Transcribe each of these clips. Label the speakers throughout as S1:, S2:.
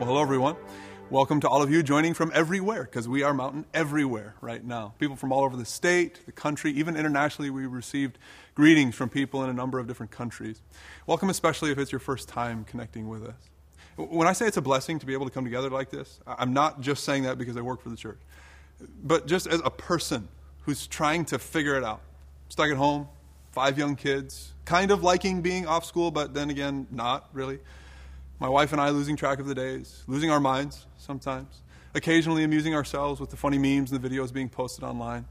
S1: Well, hello, everyone. Welcome to all of you joining from everywhere, because we are Mountain everywhere right now. People from all over the state, the country, even internationally, we received greetings from people in a number of different countries. Welcome, especially if it's your first time connecting with us. When I say it's a blessing to be able to come together like this, I'm not just saying that because I work for the church, but just as a person who's trying to figure it out. Stuck at home, five young kids, kind of liking being off school, but then again, not really. My wife and I losing track of the days, losing our minds sometimes, occasionally amusing ourselves with the funny memes and the videos being posted online,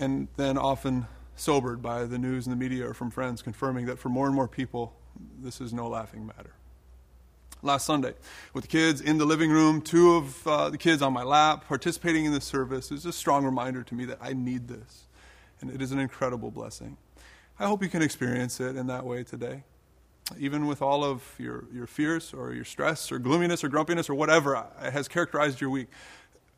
S1: and then often sobered by the news and the media or from friends confirming that for more and more people, this is no laughing matter. Last Sunday, with the kids in the living room, two of uh, the kids on my lap, participating in the service, is a strong reminder to me that I need this. And it is an incredible blessing. I hope you can experience it in that way today even with all of your, your fears or your stress or gloominess or grumpiness or whatever has characterized your week,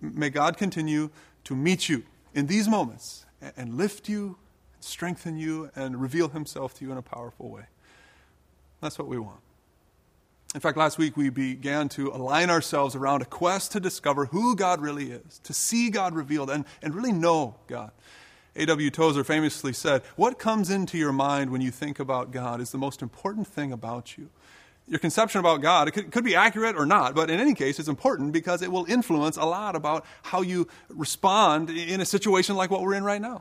S1: may God continue to meet you in these moments and lift you, strengthen you, and reveal himself to you in a powerful way. That's what we want. In fact, last week we began to align ourselves around a quest to discover who God really is, to see God revealed, and, and really know God. A.W. Tozer famously said, What comes into your mind when you think about God is the most important thing about you. Your conception about God, it could, could, be accurate or not, but in any case, it's important because it will influence a lot about how you respond in a situation like what we're in right now.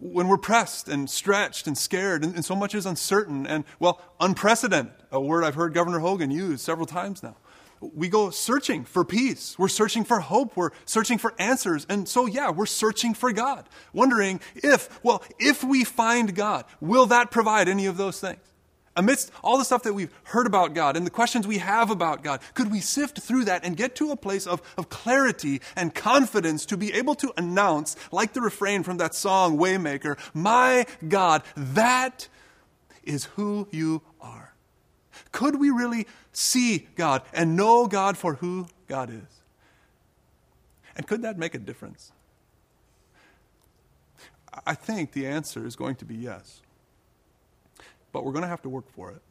S1: When we're pressed and stretched and scared, and, and so much is uncertain and, well, unprecedented, a word I've heard Governor Hogan use several times now we go searching for peace. We're searching for hope. We're searching for answers. And so, yeah, we're searching for God, wondering if, well, if we find God, will that provide any of those things? Amidst all the stuff that we've heard about God and the questions we have about God, could we sift through that and get to a place of, of clarity and confidence to be able to announce, like the refrain from that song, Waymaker, My God, that is who you? Could we really see God and know God for who God is? And could that make a difference? I think the answer is going to be yes. But we're going to have to work for it.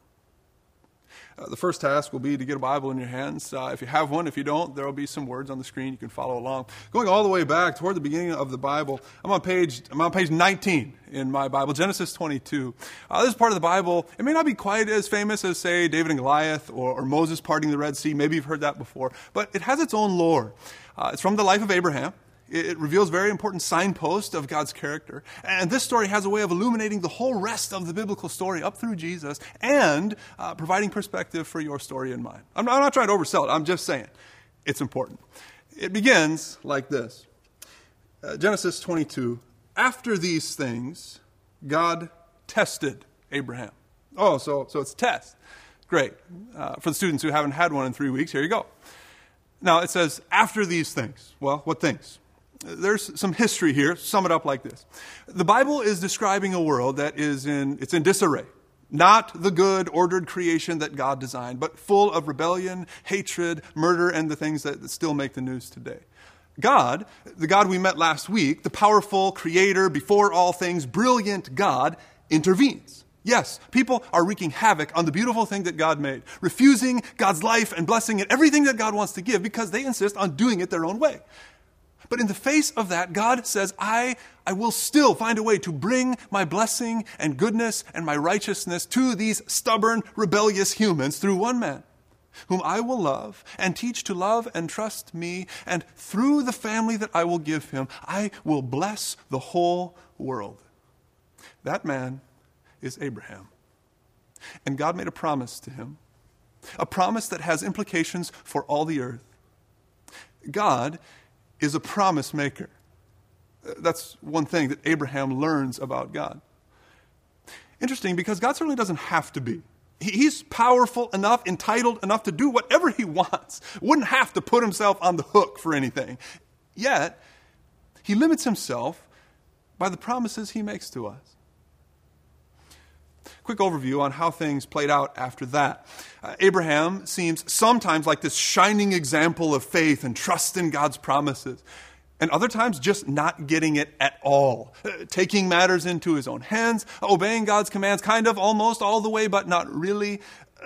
S1: Uh, the first task will be to get a Bible in your hands. Uh, if you have one, if you don't, there will be some words on the screen. You can follow along. Going all the way back toward the beginning of the Bible, I'm on page, I'm on page 19 in my Bible, Genesis 22. Uh, this part of the Bible. It may not be quite as famous as, say, David and Goliath or, or Moses parting the Red Sea. Maybe you've heard that before. But it has its own lore. Uh, it's from the life of Abraham. It reveals very important signpost of God's character. And this story has a way of illuminating the whole rest of the biblical story up through Jesus and uh, providing perspective for your story and mine. I'm not, I'm not trying to oversell it, I'm just saying it's important. It begins like this uh, Genesis 22. After these things, God tested Abraham. Oh, so, so it's test. Great. Uh, for the students who haven't had one in three weeks, here you go. Now it says, after these things. Well, what things? There's some history here. Sum it up like this. The Bible is describing a world that is in, it's in disarray. Not the good, ordered creation that God designed, but full of rebellion, hatred, murder, and the things that still make the news today. God, the God we met last week, the powerful creator, before all things, brilliant God, intervenes. Yes, people are wreaking havoc on the beautiful thing that God made, refusing God's life and blessing and everything that God wants to give because they insist on doing it their own way. But in the face of that, God says, I, I will still find a way to bring my blessing and goodness and my righteousness to these stubborn, rebellious humans through one man, whom I will love and teach to love and trust me. And through the family that I will give him, I will bless the whole world. That man is Abraham. And God made a promise to him, a promise that has implications for all the earth. God is a promise maker. Uh, that's one thing that Abraham learns about God. Interesting because God certainly doesn't have to be. He's powerful enough, entitled enough to do whatever he wants, wouldn't have to put himself on the hook for anything. Yet, he limits himself by the promises he makes to us. Quick overview on how things played out after that. Uh, Abraham seems sometimes like this shining example of faith and trust in God's promises, and other times just not getting it at all, uh, taking matters into his own hands, obeying God's commands kind of almost all the way, but not really.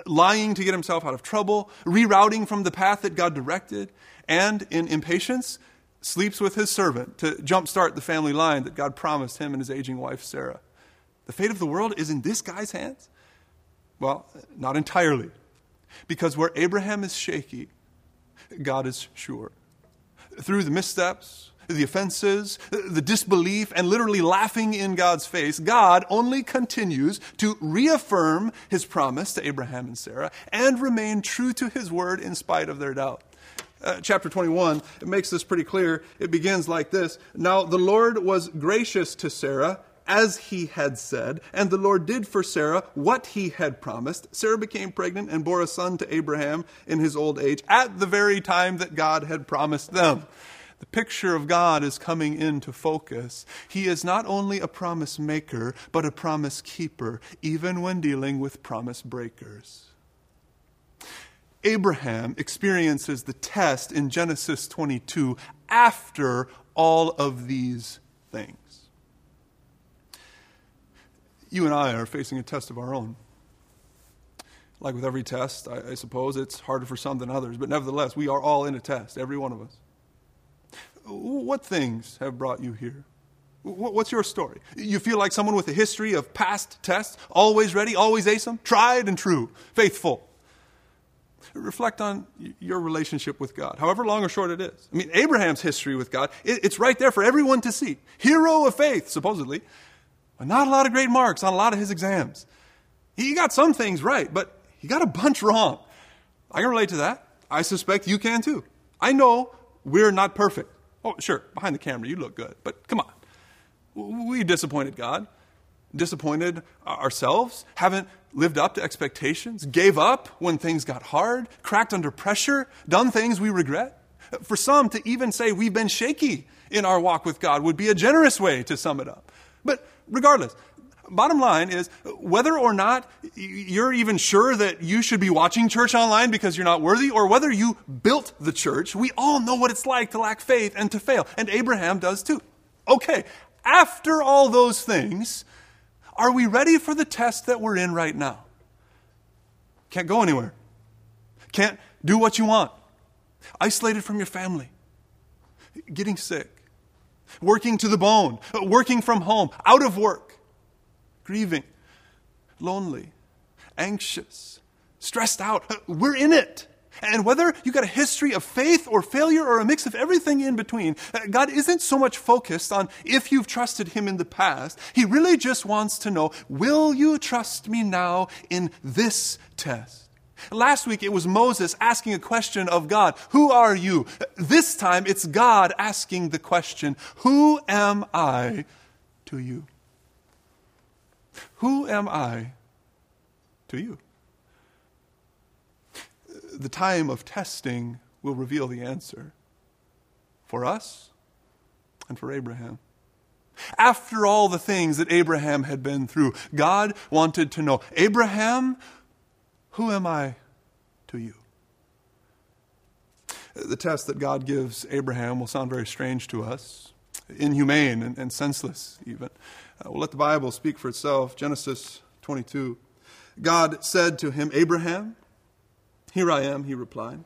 S1: lying to get himself out of trouble, rerouting from the path that God directed, and in impatience, sleeps with his servant to jumpstart the family line that God promised him and his aging wife, Sarah. The fate of the world is in this guy's hands? Well, not entirely. Because where Abraham is shaky, God is sure. Through the missteps, the offenses, the disbelief, and literally laughing in God's face, God only continues to reaffirm his promise to Abraham and Sarah and remain true to his word in spite of their doubt. Uh, chapter 21 it makes this pretty clear. It begins like this Now the Lord was gracious to Sarah as he had said, and the Lord did for Sarah what he had promised. Sarah became pregnant and bore a son to Abraham in his old age at the very time that God had promised them. The picture of God is coming into focus. He is not only a promise maker, but a promise keeper, even when dealing with promise breakers. Abraham experiences the test in Genesis 22 after all of these things you and I are facing a test of our own. Like with every test, I, I, suppose it's harder for some than others, but nevertheless, we are all in a test, every one of us. What things have brought you here? What's your story? You feel like someone with a history of past tests, always ready, always them, tried and true, faithful. Reflect on your relationship with God, however long or short it is. I mean, Abraham's history with God, it's right there for everyone to see. Hero of faith, supposedly but not a lot of great marks on a lot of his exams. He got some things right, but he got a bunch wrong. I can relate to that. I suspect you can too. I know we're not perfect. Oh, sure, behind the camera you look good, but come on. We disappointed God, disappointed ourselves, haven't lived up to expectations, gave up when things got hard, cracked under pressure, done things we regret. For some, to even say we've been shaky in our walk with God would be a generous way to sum it up. But regardless, bottom line is whether or not you're even sure that you should be watching church online because you're not worthy, or whether you built the church, we all know what it's like to lack faith and to fail. And Abraham does too. Okay, after all those things, are we ready for the test that we're in right now? Can't go anywhere. Can't do what you want. Isolated from your family. Getting sick working to the bone, working from home, out of work, grieving, lonely, anxious, stressed out. We're in it. And whether you've got a history of faith or failure or a mix of everything in between, uh, God isn't so much focused on if you've trusted Him in the past. He really just wants to know, will you trust me now in this test? Last week it was Moses asking a question of God Who are you? This time it's God asking the question Who am I to you? Who am I to you? The time of testing will reveal the answer for us and for Abraham. After all the things that Abraham had been through, God wanted to know Abraham, who am I to you? The test that God gives Abraham will sound very strange to us, inhumane and, and senseless, even. Uh, we'll let the Bible speak for itself. Genesis 22. God said to him, Abraham, Here I am, he replied.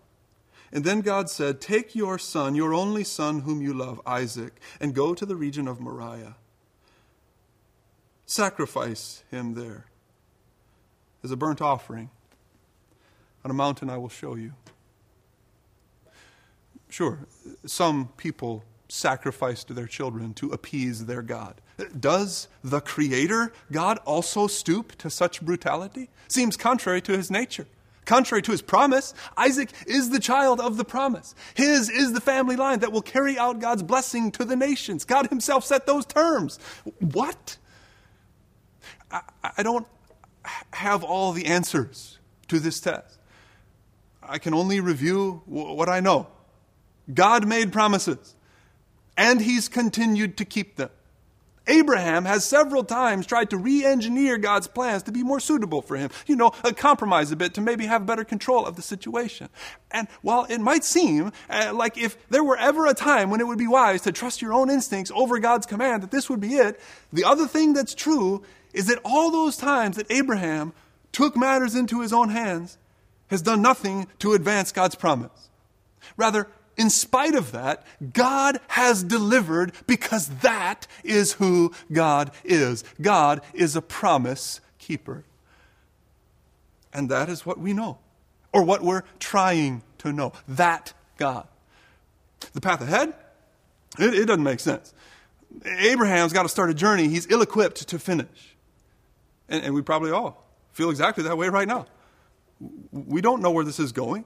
S1: And then God said, Take your son, your only son whom you love, Isaac, and go to the region of Moriah. Sacrifice him there as a burnt offering on a mountain I will show you. Sure, some people sacrifice to their children to appease their God. Does the Creator God also stoop to such brutality? Seems contrary to his nature. Contrary to his promise, Isaac is the child of the promise. His is the family line that will carry out God's blessing to the nations. God himself set those terms. What? I, I don't have all the answers to this test. I can only review what I know. God made promises, and He's continued to keep them. Abraham has several times tried to re engineer God's plans to be more suitable for him, you know, compromise a bit to maybe have better control of the situation. And while it might seem uh, like if there were ever a time when it would be wise to trust your own instincts over God's command, that this would be it, the other thing that's true is that all those times that Abraham took matters into his own hands, has done nothing to advance God's promise. Rather, in spite of that, God has delivered because that is who God is. God is a promise keeper. And that is what we know, or what we're trying to know. That God. The path ahead, it, it doesn't make sense. Abraham's got to start a journey he's ill equipped to finish. And, and we probably all feel exactly that way right now. We don't know where this is going.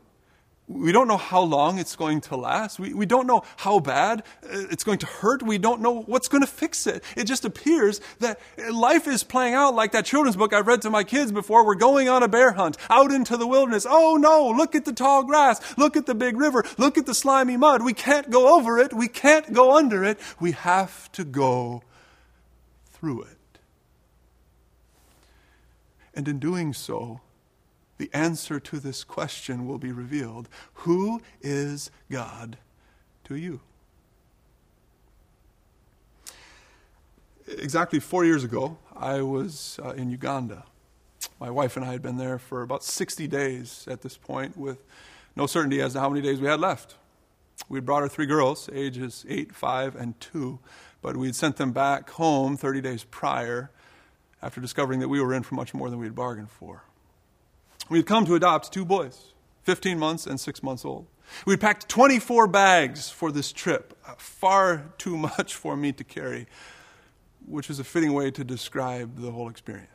S1: We don't know how long it's going to last. We, we don't know how bad uh, it's going to hurt. We don't know what's going to fix it. It just appears that life is playing out like that children's book I've read to my kids before. We're going on a bear hunt out into the wilderness. Oh no, look at the tall grass. Look at the big river. Look at the slimy mud. We can't go over it. We can't go under it. We have to go through it. And in doing so, the answer to this question will be revealed. Who is God to you? Exactly four years ago, I was uh, in Uganda. My wife and I had been there for about 60 days at this point, with no certainty as to how many days we had left. We brought our three girls, ages 8, 5, and 2, but we'd sent them back home 30 days prior after discovering that we were in for much more than we had bargained for. We had come to adopt two boys, 15 months and 6 months old. We packed 24 bags for this trip, uh, far too much for me to carry, which is a fitting way to describe the whole experience.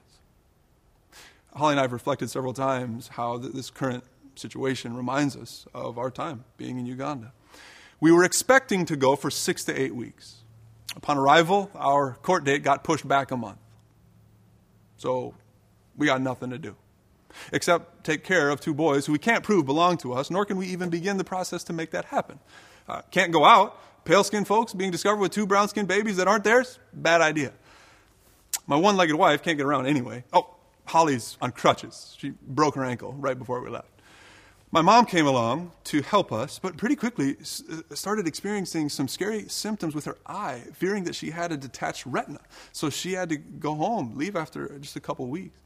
S1: Holly and I have reflected several times how this current situation reminds us of our time being in Uganda. We were expecting to go for six to eight weeks. Upon arrival, our court date got pushed back a month. So we got nothing to do except take care of two boys who we can't prove belong to us, nor can we even begin the process to make that happen. Uh, can't go out. Pale skinned folks being discovered with two brown skinned babies that aren't theirs, bad idea. My one legged wife can't get around anyway. Oh, Holly's on crutches. She broke her ankle right before we left. My mom came along to help us, but pretty quickly uh, started experiencing some scary symptoms with her eye, fearing that she had a detached retina. So she had to go home, leave after just a couple weeks.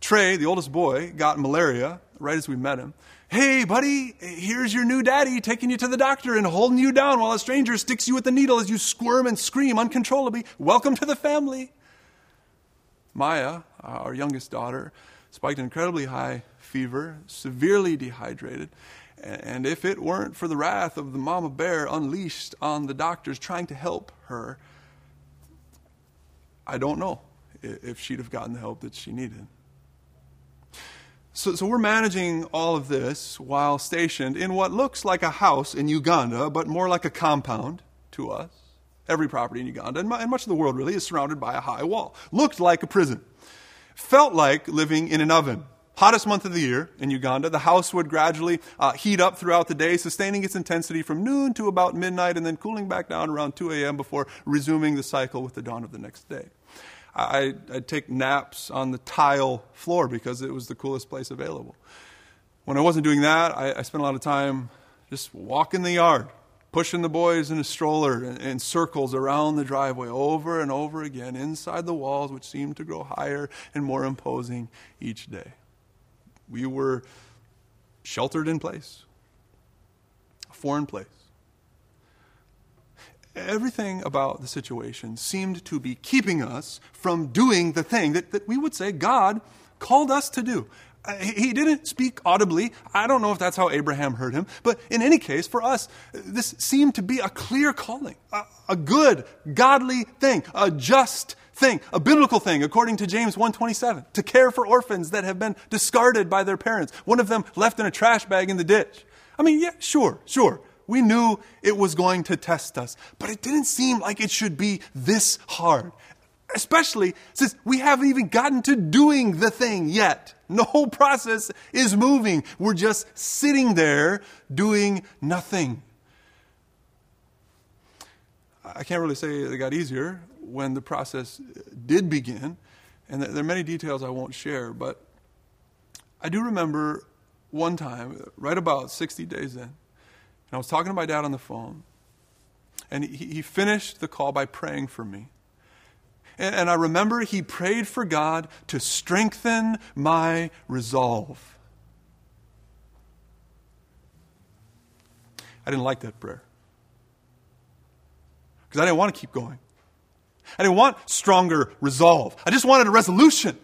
S1: Trey, the oldest boy, got malaria right as we met him. Hey, buddy, here's your new daddy taking you to the doctor and holding you down while a stranger sticks you with a needle as you squirm and scream uncontrollably. Welcome to the family. Maya, our youngest daughter, spiked an incredibly high fever, severely dehydrated. And if it weren't for the wrath of the mama bear unleashed on the doctors trying to help her, I don't know if she'd have gotten the help that she needed. So, so we're managing all of this while stationed in what looks like a house in Uganda, but more like a compound to us. Every property in Uganda, and much of the world really, is surrounded by a high wall. Looked like a prison. Felt like living in an oven hottest month of the year in Uganda. The house would gradually uh, heat up throughout the day, sustaining its intensity from noon to about midnight, and then cooling back down around 2 a.m. before resuming the cycle with the dawn of the next day. I, would take naps on the tile floor because it was the coolest place available. When I wasn't doing that, I, I spent a lot of time just walking the yard, pushing the boys in a stroller in, in, circles around the driveway over and over again inside the walls, which seemed to grow higher and more imposing each day. We were sheltered in place, a foreign place. Everything about the situation seemed to be keeping us from doing the thing that, that we would say God called us to do. Uh, he didn't speak audibly. I don't know if that's how Abraham heard him. But in any case, for us, this seemed to be a clear calling, a, a good, godly thing, a just thing, a biblical thing, according to James 1.27, to care for orphans that have been discarded by their parents, one of them left in a trash bag in the ditch. I mean, yeah, sure, sure. We knew it was going to test us, but it didn't seem like it should be this hard. Especially since we haven't even gotten to doing the thing yet. The whole process is moving. We're just sitting there doing nothing. I can't really say it got easier when the process did begin, and there are many details I won't share, but I do remember one time, right about 60 days in, I was talking to my dad on the phone, and he, he finished the call by praying for me. And, and I remember he prayed for God to strengthen my resolve. I didn't like that prayer because I didn't want to keep going. I didn't want stronger resolve. I just wanted a resolution.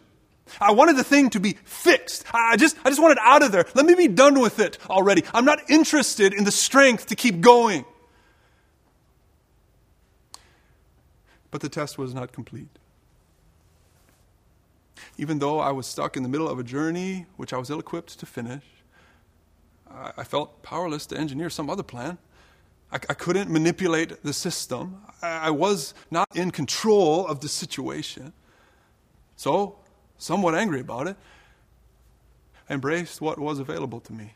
S1: I wanted the thing to be fixed. I just, I just wanted out of there. Let me be done with it already. I'm not interested in the strength to keep going. But the test was not complete. Even though I was stuck in the middle of a journey which I was ill equipped to finish, I felt powerless to engineer some other plan. I, I couldn't manipulate the system. I, I was not in control of the situation. So, somewhat angry about it, I embraced what was available to me.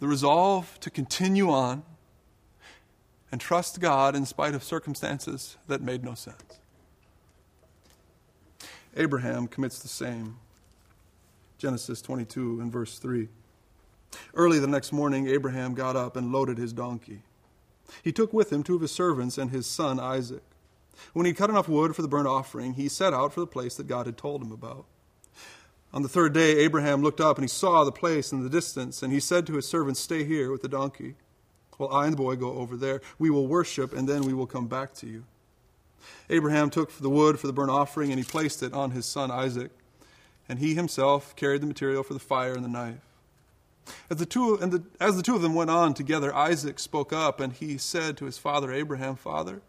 S1: The resolve to continue on and trust God in spite of circumstances that made no sense. Abraham commits the same. Genesis 22 and verse 3. Early the next morning, Abraham got up and loaded his donkey. He took with him two of his servants and his son Isaac. When he cut enough wood for the burnt offering, he set out for the place that God had told him about. On the third day, Abraham looked up and he saw the place in the distance, and he said to his servants, Stay here with the donkey, while I and the boy go over there. We will worship, and then we will come back to you. Abraham took the wood for the burnt offering, and he placed it on his son Isaac, and he himself carried the material for the fire and the knife. As the, two, and the, as the two of them went on together, Isaac spoke up and he said to his father Abraham, Father?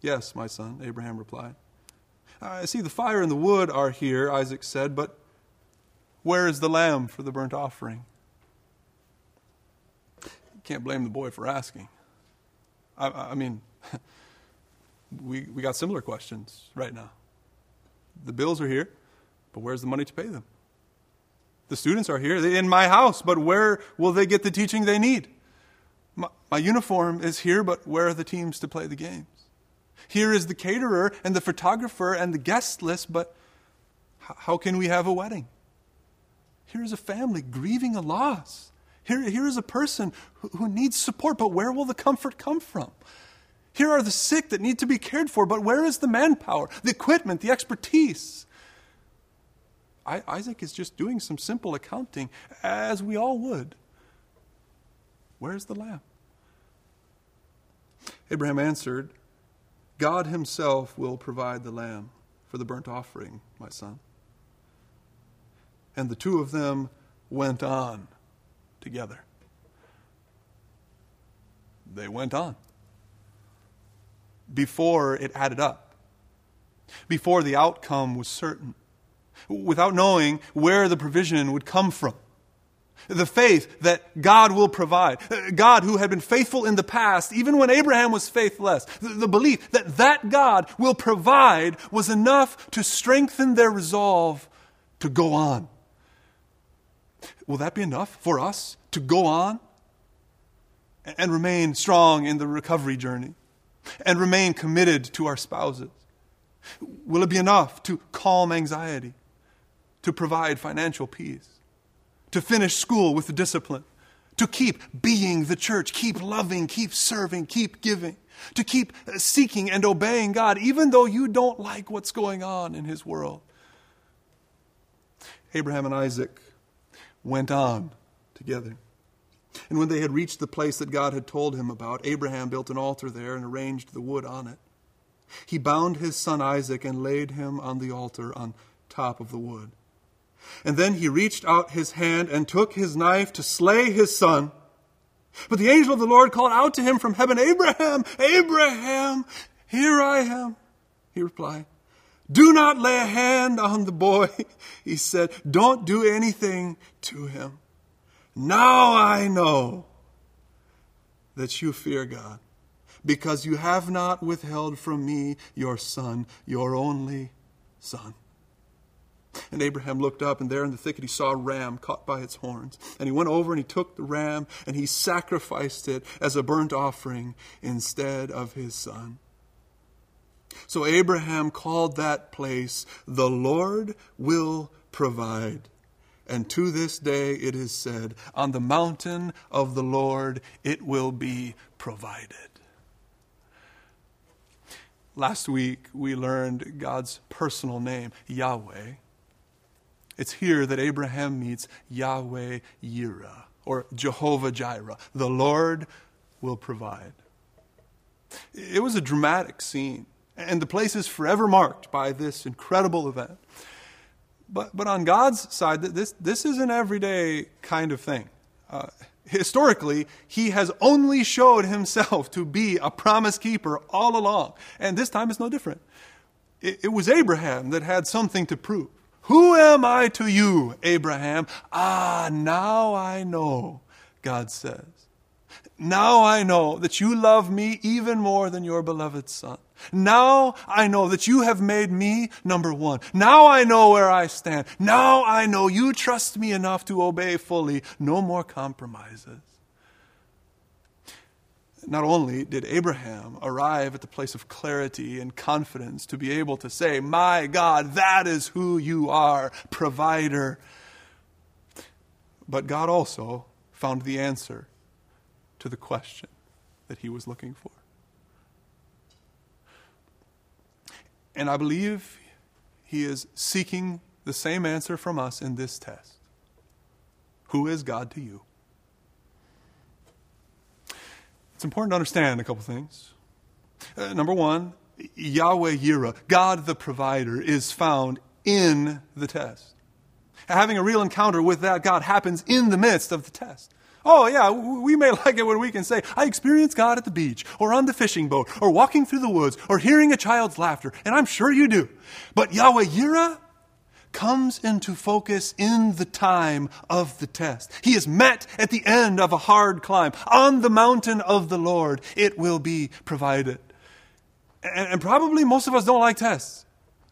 S1: Yes, my son, Abraham replied. I see the fire and the wood are here, Isaac said, but where is the lamb for the burnt offering? Can't blame the boy for asking. I, I mean, we, we got similar questions right now. The bills are here, but where's the money to pay them? The students are here in my house, but where will they get the teaching they need? My, my, uniform is here, but where are the teams to play the games? Here is the caterer and the photographer and the guest list, but how can we have a wedding? Here is a family grieving a loss. Here, here is a person who, who needs support, but where will the comfort come from? Here are the sick that need to be cared for, but where is the manpower, the equipment, the expertise? I, Isaac is just doing some simple accounting, as we all would. Where's the lamb? Abraham answered, God himself will provide the lamb for the burnt offering, my son. And the two of them went on together. They went on. Before it added up, before the outcome was certain without knowing where the provision would come from. The faith that God will provide. God who had been faithful in the past, even when Abraham was faithless. The belief that that God will provide was enough to strengthen their resolve to go on. Will that be enough for us to go on and remain strong in the recovery journey and remain committed to our spouses? Will it be enough to calm anxiety? to provide financial peace, to finish school with discipline, to keep being the church, keep loving, keep serving, keep giving, to keep uh, seeking and obeying God, even though you don't like what's going on in His world. Abraham and Isaac went on together. And when they had reached the place that God had told him about, Abraham built an altar there and arranged the wood on it. He bound his son Isaac and laid him on the altar on top of the wood. And then he reached out his hand and took his knife to slay his son. But the angel of the Lord called out to him from heaven, Abraham, Abraham, here I am. He replied, Do not lay a hand on the boy. He said, Don't do anything to him. Now I know that you fear God, because you have not withheld from me your son, your only son. And Abraham looked up, and there in the thicket he saw a ram caught by its horns. And he went over and he took the ram and he sacrificed it as a burnt offering instead of his son. So Abraham called that place, The Lord will provide. And to this day it is said, On the mountain of the Lord it will be provided. Last week, we learned God's personal name, Yahweh. It's here that Abraham meets Yahweh Yireh, or Jehovah Jireh. The Lord will provide. It was a dramatic scene, and the place is forever marked by this incredible event. But, but on God's side, this, this is an everyday kind of thing. Uh, historically, he has only showed himself to be a promise keeper all along. And this time it's no different. It, it, was Abraham that had something to prove. Who am I to you, Abraham? Ah, now I know, God says. Now I know that you love me even more than your beloved son. Now I know that you have made me number one. Now I know where I stand. Now I know you trust me enough to obey fully. No more compromises. Not only did Abraham arrive at the place of clarity and confidence to be able to say, My God, that is who you are, provider, but God also found the answer to the question that he was looking for. And I believe he is seeking the same answer from us in this test Who is God to you? It's important to understand a couple things. Uh, number one, Yahweh Yireh, God the provider, is found in the test. Having a real encounter with that God happens in the midst of the test. Oh, yeah, we may like it when we can say, I experienced God at the beach, or on the fishing boat, or walking through the woods, or hearing a child's laughter, and I'm sure you do. But Yahweh Yireh comes into focus in the time of the test. He is met at the end of a hard climb. On the mountain of the Lord, it will be provided. And, and probably most of us don't like tests.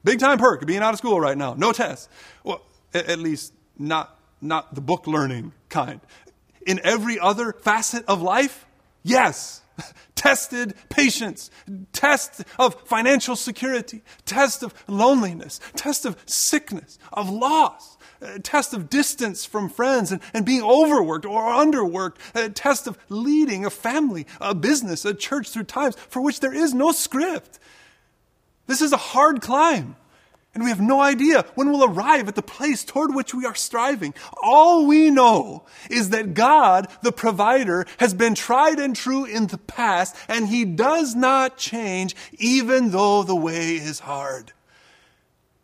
S1: Big time perk being out of school right now. No tests. Well, at, at least not, not the book learning kind in every other facet of life? Yes. Tested patience, test of financial security, test of loneliness, test of sickness, of loss, uh, test of distance from friends and, and being overworked or underworked, a test of leading a family, a business, a church through times for which there is no script. This is a hard climb. And we have no idea when we'll arrive at the place toward which we are striving. All we know is that God, the provider, has been tried and true in the past, and He does not change even though the way is hard.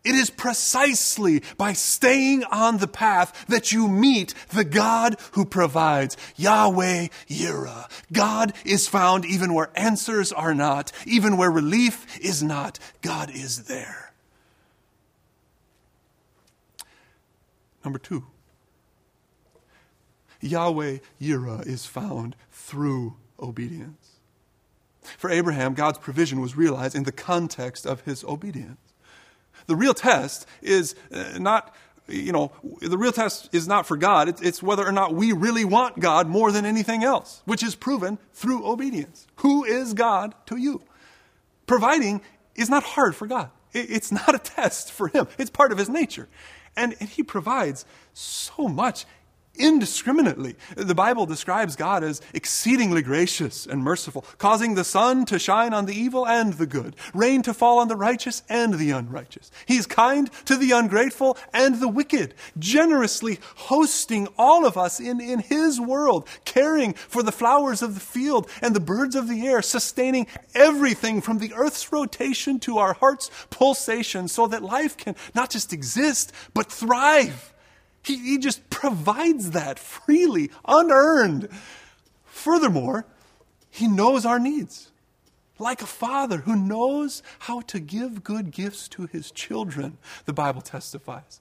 S1: It is precisely by staying on the path that you meet the God who provides. Yahweh Yireh. God is found even where answers are not, even where relief is not. God is there. Number two, Yahweh Yireh is found through obedience. For Abraham, God's provision was realized in the context of his obedience. The real test is uh, not, you know, the real test is not for God. It's whether or not we really want God more than anything else, which is proven through obedience. Who is God to you? Providing is not hard for God. It's not a test for him. It's part of his nature. And, and he provides so much indiscriminately. The Bible describes God as exceedingly gracious and merciful, causing the sun to shine on the evil and the good, rain to fall on the righteous and the unrighteous. He's kind to the ungrateful and the wicked, generously hosting all of us in, in His world, caring for the flowers of the field and the birds of the air, sustaining everything from the earth's rotation to our heart's pulsation so that life can not just exist, but thrive. He, he just provides that freely, unearned. Furthermore, He knows our needs. Like a father who knows how to give good gifts to his children, the Bible testifies.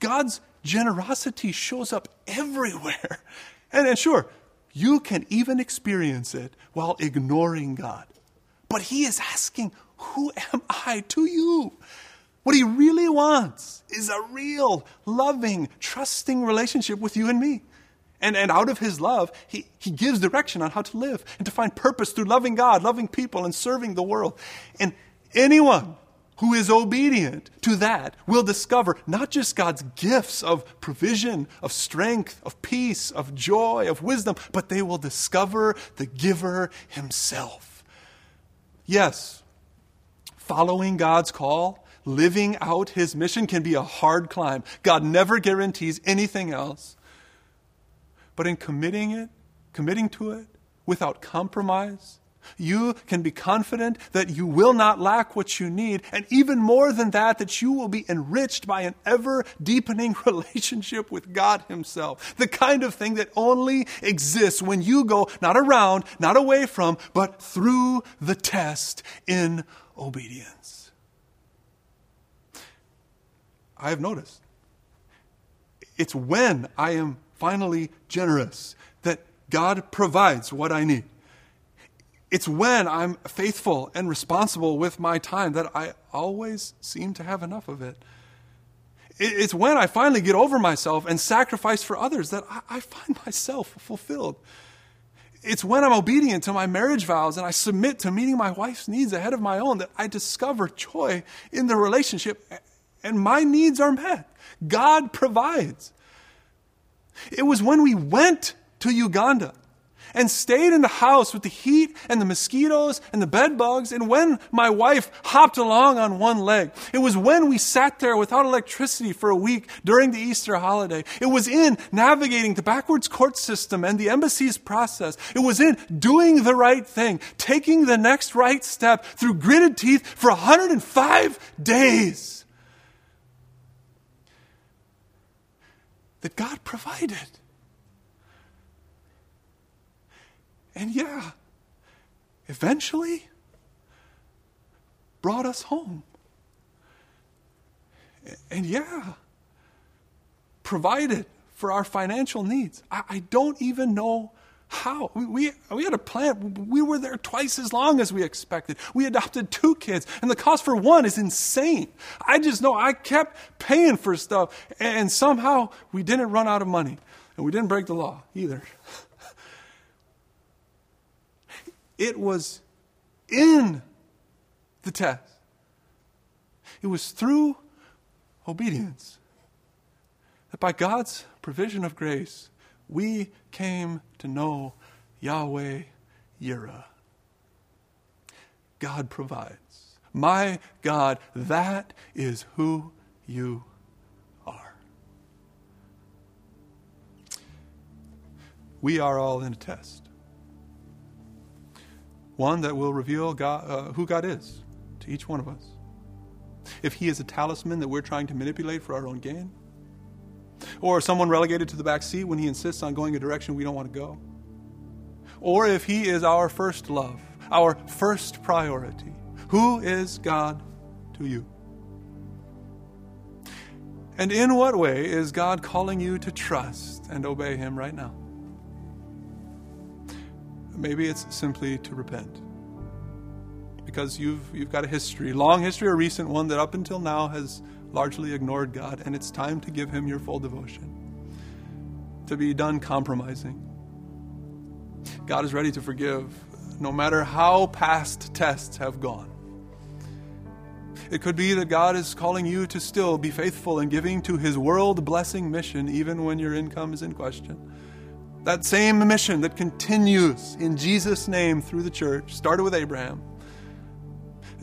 S1: God's generosity shows up everywhere. And, and sure, you can even experience it while ignoring God. But He is asking, Who am I to you? What he really wants is a real, loving, trusting relationship with you and me. And, and out of his love, he, he gives direction on how to live and to find purpose through loving God, loving people, and serving the world. And anyone who is obedient to that will discover not just God's gifts of provision, of strength, of peace, of joy, of wisdom, but they will discover the giver himself. Yes, following God's call, living out his mission can be a hard climb. God never guarantees anything else. But in committing it, committing to it without compromise, you can be confident that you will not lack what you need, and even more than that, that you will be enriched by an ever deepening relationship with God Himself. The kind of thing that only exists when you go not around, not away from, but through the test in obedience. I have noticed it's when I am finally generous that God provides what I need. It's when I'm faithful and responsible with my time that I always seem to have enough of it. It's when I finally get over myself and sacrifice for others that I find myself fulfilled. It's when I'm obedient to my marriage vows and I submit to meeting my wife's needs ahead of my own that I discover joy in the relationship and my needs are met. God provides. It was when we went to Uganda and stayed in the house with the heat and the mosquitoes and the bed bugs. And when my wife hopped along on one leg, it was when we sat there without electricity for a week during the Easter holiday. It was in navigating the backwards court system and the embassy's process. It was in doing the right thing, taking the next right step through gritted teeth for 105 days. That God provided. And yeah, eventually brought us home. And yeah, provided for our financial needs. I, I don't even know how. We, we, we, had a plan. We were there twice as long as we expected. We adopted two kids, and the cost for one is insane. I just know I kept paying for stuff, and somehow we didn't run out of money. And we didn't break the law either. It was in the test. It was through obedience that by God's provision of grace, we came to know Yahweh Yireh. God provides. My God, that is who you are. We are all in a test one that will reveal God, uh, who God is to each one of us. If He is a talisman that we're trying to manipulate for our own gain, or someone relegated to the back seat when He insists on going a direction we don't want to go, or if He is our first love, our first priority. Who is God to you? And in what way is God calling you to trust and obey Him right now? Maybe it's simply to repent. Because you've, you've got a history, long history, a recent one that up until now has largely ignored God, and it's time to give Him your full devotion. To be done compromising. God is ready to forgive, no matter how past tests have gone. It could be that God is calling you to still be faithful in giving to His world blessing mission, even when your income is in question. That same mission that continues in Jesus' name through the church started with Abraham.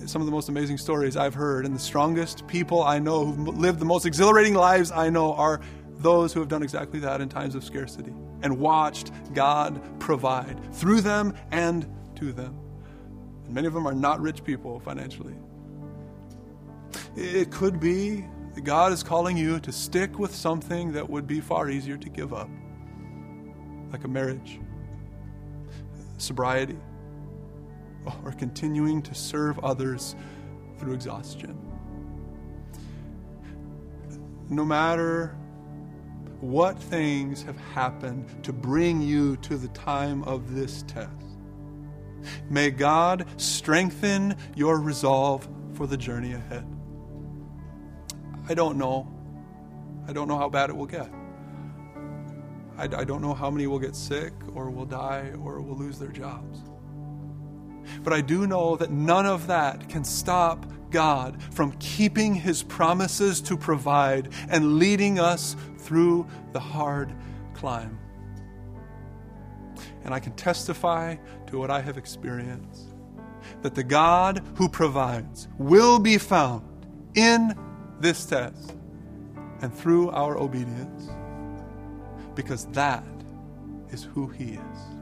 S1: Some of the most amazing stories I've heard, and the strongest people I know who've lived the most exhilarating lives I know are those who have done exactly that in times of scarcity and watched God provide through them and to them. And many of them are not rich people financially. It could be that God is calling you to stick with something that would be far easier to give up like a marriage, sobriety, or continuing to serve others through exhaustion. No matter what things have happened to bring you to the time of this test, may God strengthen your resolve for the journey ahead. I don't know. I don't know how bad it will get. I, I don't know how many will get sick or will die or will lose their jobs. But I do know that none of that can stop God from keeping his promises to provide and leading us through the hard climb. And I can testify to what I have experienced that the God who provides will be found in this test and through our obedience because that is who He is.